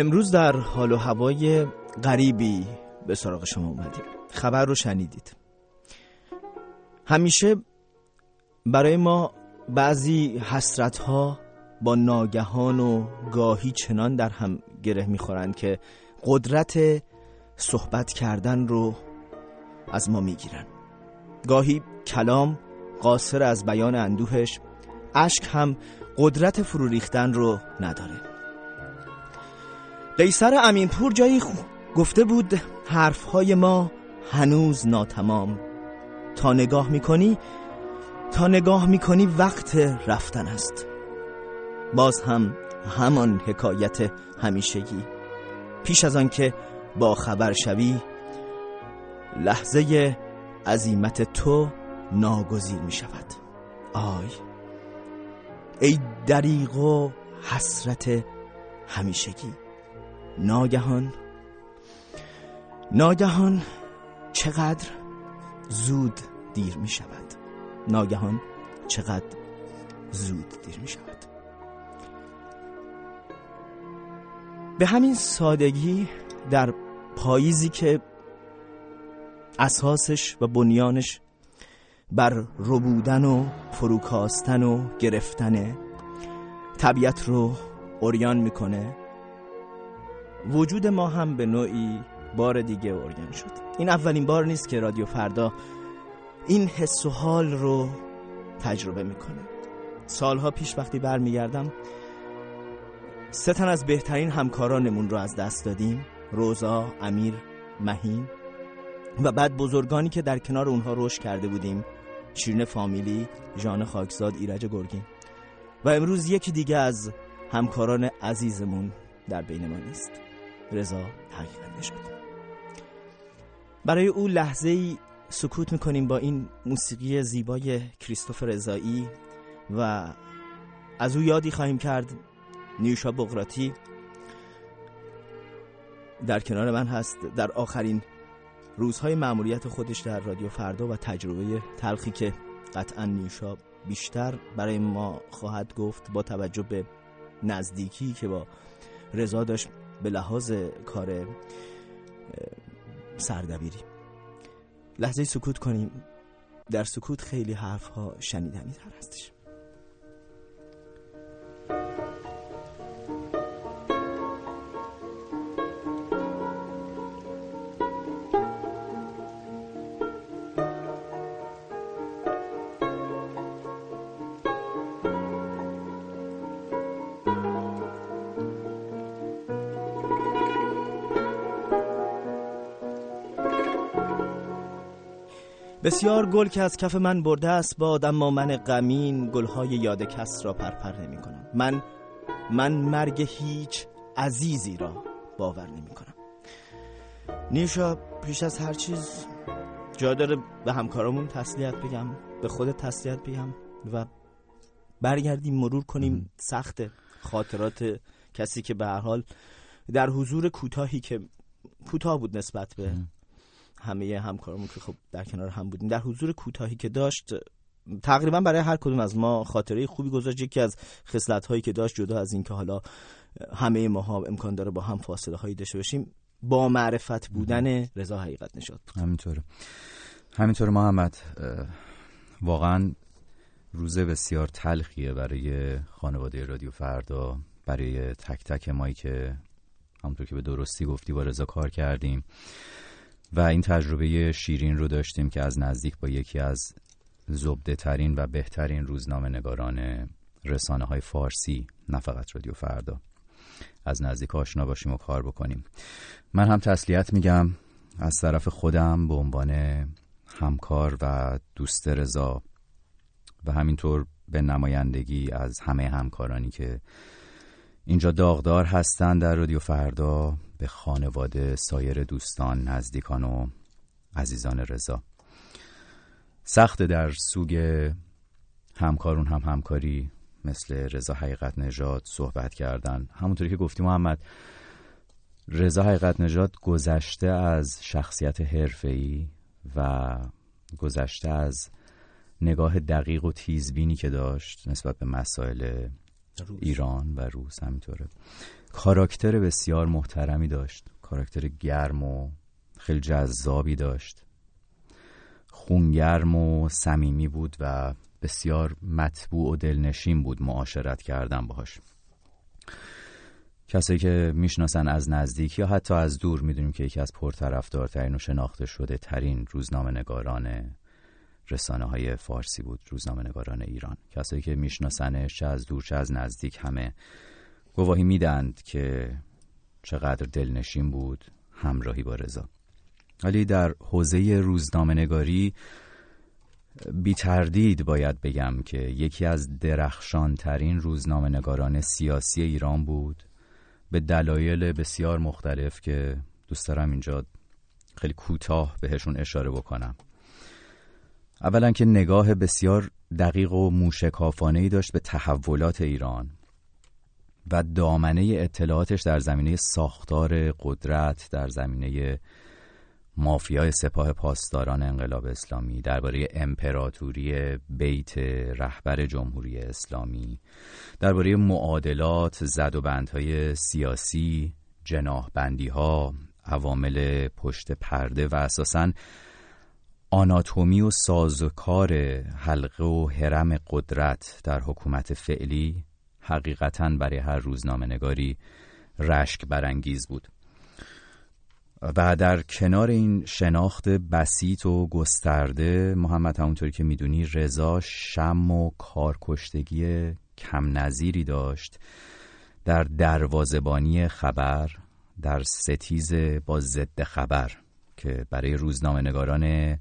امروز در حال و هوای غریبی به سراغ شما اومدیم. خبر رو شنیدید. همیشه برای ما بعضی حسرت ها با ناگهان و گاهی چنان در هم گره می‌خورند که قدرت صحبت کردن رو از ما می‌گیرن. گاهی کلام قاصر از بیان اندوهش اشک هم قدرت فرو ریختن رو نداره. قیصر امینپور جایی گفته بود حرفهای ما هنوز ناتمام. تا نگاه می‌کنی تا نگاه می‌کنی وقت رفتن است. باز هم همان حکایت همیشگی. پیش از آنکه با خبر شوی لحظه عظیمت تو ناگزیر می شود آی ای دریغ و حسرت همیشگی. ناگهان. ناگهان چقدر زود دیر می شود. ناگهان چقدر زود دیر می شود. به همین سادگی در پاییزی که اساسش و بنیانش بر ربودن و فروکاستن و گرفتن طبیعت رو اوریان می‌کنه وجود ما هم به نوعی بار دیگه اوریان شد. این اولین بار نیست که رادیو فردا این حس و حال رو تجربه می‌کنه. سالها پیش وقتی برمیگردم سه تن از بهترین همکارانمون رو از دست دادیم روزا، امیر، مهین و بعد بزرگانی که در کنار اونها رشد کرده بودیم شیرین فامیلی، ژان خاکزاد، ایرج گرگین. و امروز یکی دیگه از همکاران عزیزمون در بین ما نیست. رضا حقیقت نشد برای او لحظه ای سکوت می‌کنیم با این موسیقی زیبای کریستوف رضایی و از او یادی خواهیم کرد نیوشا بغراتی. در کنار من هست در آخرین روزهای معمولیت خودش در رادیو فردا و تجربه تلخی که قطعا نیوشا بیشتر برای ما خواهد گفت با توجه به نزدیکی که با رضا داشت به لحاظ کار سردبیری. لحظه سکوت کنیم. در سکوت خیلی حرف ها شنیدنی تر هستش. بسیار گل که از کف من برده است باد اما من غمین گلهای یاد کس را پرپر نمی کنم. من من مرگ هیچ عزیزی را باور نمی کنم. نیشا پیش از هر چیز جا داره به همکارامون تسلیت بگم به خود تسلیت بگم و برگردیم مرور کنیم سخت خاطرات کسی که به هر حال در حضور کوتاهی که کوتاه بود نسبت به همه همکارمون که خب در کنار هم بودیم. در حضور کوتاهی که داشت تقریبا برای هر کدوم از ما خاطره خوبی گذاشت. یکی از خصلت هایی که داشت جدا از اینکه حالا همه ماها امکان داره با هم فاصله هایی داشته باشیم با معرفت بودن رضا حقیقت نشد همینطوره. همینطوره محمد واقعا روز بسیار تلخیه برای خانواده رادیو فردا برای تک تک مایی که همونطور که به درستی گفتی با رضا کار کردیم. و این تجربه شیرین رو داشتیم که از نزدیک با یکی از زبده ترین و بهترین روزنامه نگاران رسانه های فارسی نه فقط رادیو فردا. از نزدیک آشنا باشیم و کار بکنیم. من هم تسلیت میگم. از طرف خودم به عنوان همکار و دوست رضا و همینطور به نمایندگی از همه همکارانی که اینجا داغدار هستن در رادیو فردا به خانواده سایر دوستان نزدیکان و عزیزان رضا. سخت در سوگ همکارون هم همکاری مثل رضا حقیقت نژاد صحبت کردن. همونطوری که گفتی محمد رضا حقیقت نژاد گذشته از شخصیت حرفه‌ای و گذشته از نگاه دقیق و تیزبینی که داشت نسبت به مسائل ایران و روس همینطوره. کاراکتر بسیار محترمی داشت. کاراکتر گرم و خیلی جذابی داشت. خونگرم و صمیمی بود و بسیار مطبوع و دلنشین بود معاشرت کردن باهاش. کسایی که می‌شناسن از نزدیک یا حتی از دور می‌دونیم که یکی از پرطرفدارترین و شناخته شده ترین روزنامه نگاران رسانه های فارسی بود روزنامه نگاران ایران. کسایی که میشناسنش چه از دور چه از نزدیک همه گواهی میدند که چقدر دلنشین بود همراهی با رضا. ولی در حوزه روزنامه نگاری بی تردید باید بگم که یکی از درخشان ترین روزنامه نگاران سیاسی ایران بود. به دلایل بسیار مختلف که دوست دارم اینجا خیلی کوتاه بهشون اشاره بکنم. اولا که نگاه بسیار دقیق و موشکافانه ای داشت به تحولات ایران و دامنه اطلاعاتش در زمینه ساختار قدرت در زمینه مافیای سپاه پاسداران انقلاب اسلامی درباره امپراتوری بیت رهبر جمهوری اسلامی درباره معادلات زد و بندهای سیاسی جناح بندی ها عوامل پشت پرده و اساساً آناتومی و سازوکار حلقه و حرم قدرت در حکومت فعلی حقیقتا برای هر روزنامه نگاری رشک برانگیز بود و در کنار این شناخت بسیط و گسترده محمد همونطوری که می‌دونی رضا شم و کارکشتگی کم نظیری داشت در دروازبانی خبر در ستیز با ضد خبر. که برای روزنامه نگاران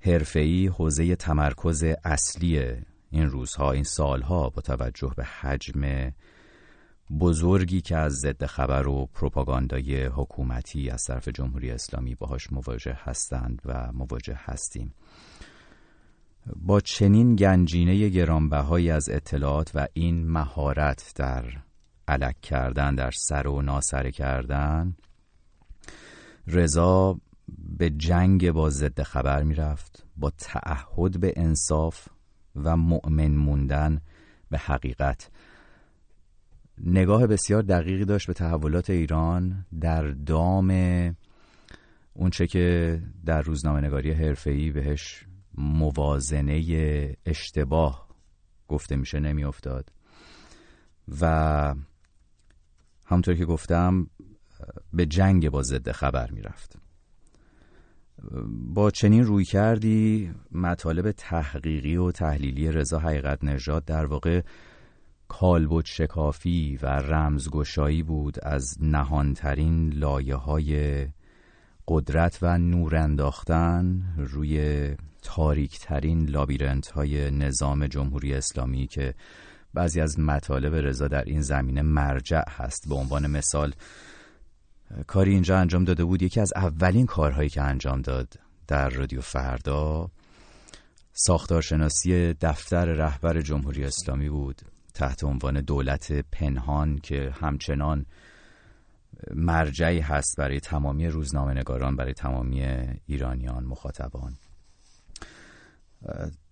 حرفه‌ای حوزه تمرکز اصلی این روزها این سالها با توجه به حجم بزرگی که از ضد خبر و پروپاگاندای حکومتی از طرف جمهوری اسلامی باهاش مواجه هستند و مواجه هستیم. با چنین گنجینه گرانبهایی از اطلاعات و این مهارت در علک کردن در سر و ناسره کردن رضا به جنگ با ضد خبر می‌رفت با تعهد به انصاف و مؤمن موندن به حقیقت. نگاه بسیار دقیقی داشت به تحولات ایران در دام اونچه که در روزنامه نگاری حرفه‌ای بهش موازنه اشتباه گفته میشه نمیافتاد. و همونطور که گفتم به جنگ با ضد خبر می‌رفت. با چنین روی کردی مطالب تحقیقی و تحلیلی رضا حقیقت نژاد در واقع کالبد شکافی و رمزگشایی بود از نهانترین لایه های قدرت و نور انداختن روی تاریکترین لابیرنت های نظام جمهوری اسلامی که بعضی از مطالب رضا در این زمینه مرجع هست. به عنوان مثال کاری اینجا انجام داده بود یکی از اولین کارهایی که انجام داد در رادیو فردا ساختارشناسی دفتر رهبر جمهوری اسلامی بود تحت عنوان دولت پنهان که همچنان مرجعی هست برای تمامی روزنامه نگاران برای تمامی ایرانیان مخاطبان.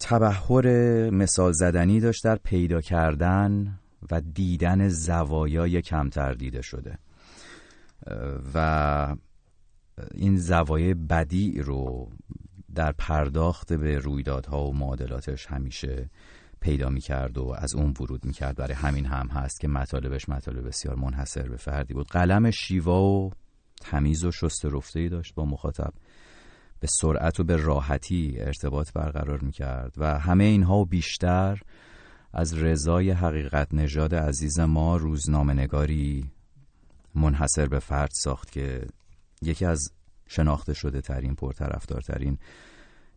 تبهر مثال زدنی داشت در پیدا کردن و دیدن زوایای کمتر دیده شده. و این زوایای بدی رو در پرداخت به رویدادها و معادلاتش همیشه پیدا می کرد و از اون ورود می کرد برای همین هم هست که مطالبش مطالب بسیار منحصر به فردی بود. قلم شیوا و تمیز و شست رفته داشت با مخاطب. به سرعت و به راحتی ارتباط برقرار می کرد و همه اینها و بیشتر از رضای حقیقت نژاد عزیز ما روزنامه نگاری منحصر به فرد ساخت که یکی از شناخته شده ترین پرطرفدارترین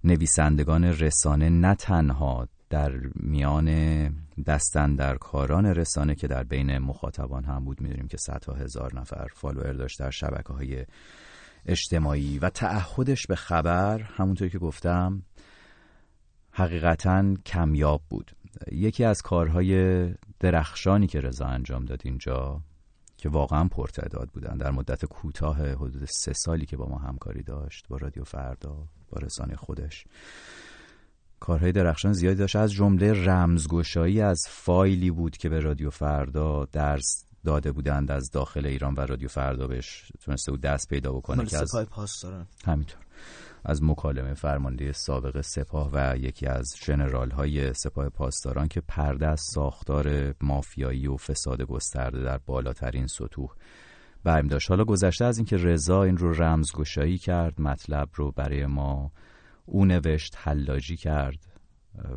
نویسندگان رسانه نه تنها در میان دستن در کاران رسانه که در بین مخاطبان هم بود. می‌دونیم که صدها هزار نفر فالوور داشت در شبکه های اجتماعی و تعهدش به خبر همونطور که گفتم حقیقتا کمیاب بود. یکی از کارهای درخشانی که رضا انجام داد اینجا که واقعا پرتعداد بودن. در مدت کوتاه حدود سه سالی که با ما همکاری داشت با رادیو فردا با رسانه خودش. کارهای درخشان زیادی داشت. از جمله رمزگشایی از فایلی بود که به رادیو فردا درس داده بودند از داخل ایران و رادیو فردا بهش تونسته بود دست پیدا بکنه که از پاسداران. همینطور. از مکالمه فرمانده سابق سپاه و یکی از جنرال های سپاه پاسداران که پرده از ساختار مافیایی و فساد گسترده در بالاترین سطوح برمی داشت. حالا گذشته از اینکه رضا این رو رمزگشایی کرد مطلب رو برای ما او نوشت حلاجی کرد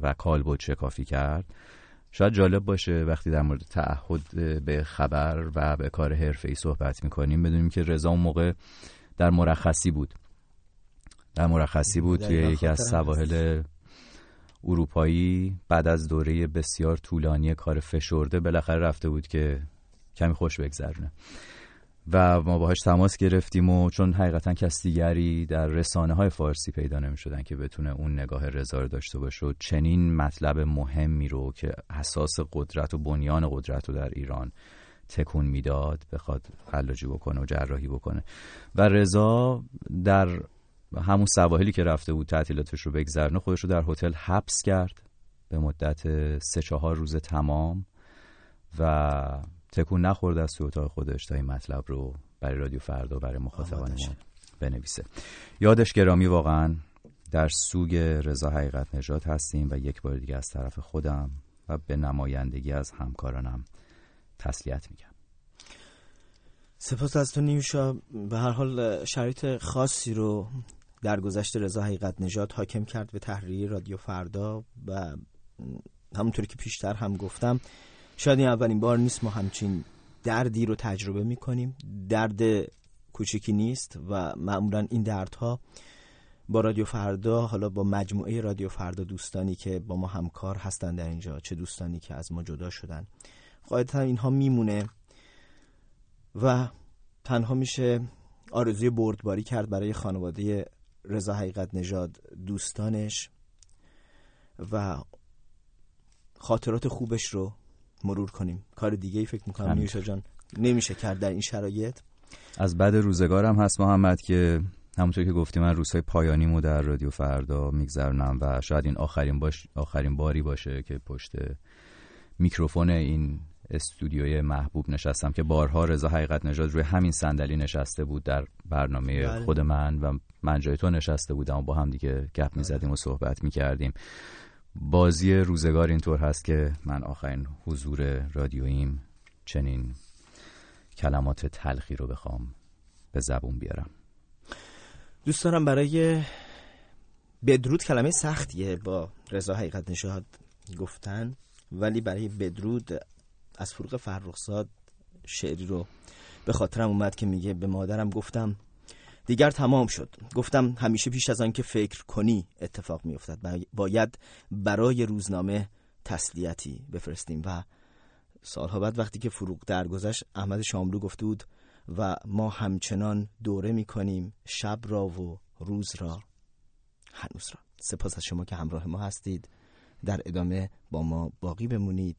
و کالبد شکافی کرد. شاید جالب باشه وقتی در مورد تعهد به خبر و به کار حرفه‌ای صحبت می‌کنیم بدونیم که رضا اون موقع در مرخصی بود. در مرخصی بود توی یکی از سواحل اروپایی. بعد از دوره بسیار طولانی کار فشرده بالاخره رفته بود که کمی خوش بگذرونه. و ما باهاش تماس گرفتیم و چون حقیقتا کس دیگری در رسانه های فارسی پیدا نمی شدن که بتونه اون نگاه رضا رو داشته باشه و چنین مطلب مهمی رو که اساس قدرت و بنیان قدرت رو در ایران تکون می‌داد بخواد حلاجی بکنه و جراحی بکنه. و رضا در همون سواحلی که رفته بود تعطیلاتش رو بگذرنه خودش رو در هتل حبس کرد به مدت سه چهار روز تمام و تکون نخورده از تو اتاق خودش تا این مطلب رو برای رادیو فردا برای مخاطبان ما بنویسه. یادش گرامی واقعا در سوگ رضا حقیقت نجات هستیم و یک بار دیگه از طرف خودم و به نمایندگی از همکارانم تسلیت میگم. سپاس از تو نیوشا. به هر حال شرایط خاصی رو در گذشته رضا حقیقت نجات حاکم کرد به تحریری رادیو فردا و همونطوری که پیشتر هم گفتم شاید این اولین بار نیست ما همچین دردی رو تجربه می‌کنیم. درد کوچکی نیست و معمولا این دردها با رادیو فردا حالا با مجموعه رادیو فردا دوستانی که با ما همکار هستن در اینجا چه دوستانی که از ما جدا شدن. قاعدتا اینها میمونه. و تنها میشه آرزوی بردباری کرد برای خانواده رضا حقیقت نژاد دوستانش و خاطرات خوبش رو مرور کنیم. کار دیگه ای فکر می‌کنم نیوشا جان نمیشه کرد در این شرایط. از بعد روزگارم هست محمد که همونطور که گفتیم من روزهای پایانیمو در رادیو فردا میگذرونم و شاید این آخرین باش آخرین باری باشه که پشت میکروفون این استودیوی محبوب نشستم که بارها رضا حقیقت نژاد روی همین صندلی نشسته بود در برنامه بله. خود من و من جای تو نشسته بودم و با هم دیگه گپ می‌زدیم و صحبت می‌کردیم. بازی روزگار اینطور هست که من آخرین حضور رادیوییم چنین کلمات تلخی رو بخوام به زبون بیارم. دوست دارم برای بدرود کلمه سختیه با رضا حقیقت نشاد گفتن ولی برای بدرود از فروغ فرخزاد شعری رو به خاطرم اومد که میگه به مادرم گفتم دیگر تمام شد. گفتم همیشه پیش از آن که فکر کنی اتفاق میافتد. باید برای روزنامه تسلیتی بفرستیم و سالها بعد وقتی که فروغ درگذشت احمد شاملو گفته بود و ما همچنان دوره می‌کنیم شب را و روز را هنوز را. سپاس از شما که همراه ما هستید. در ادامه با ما باقی بمونید.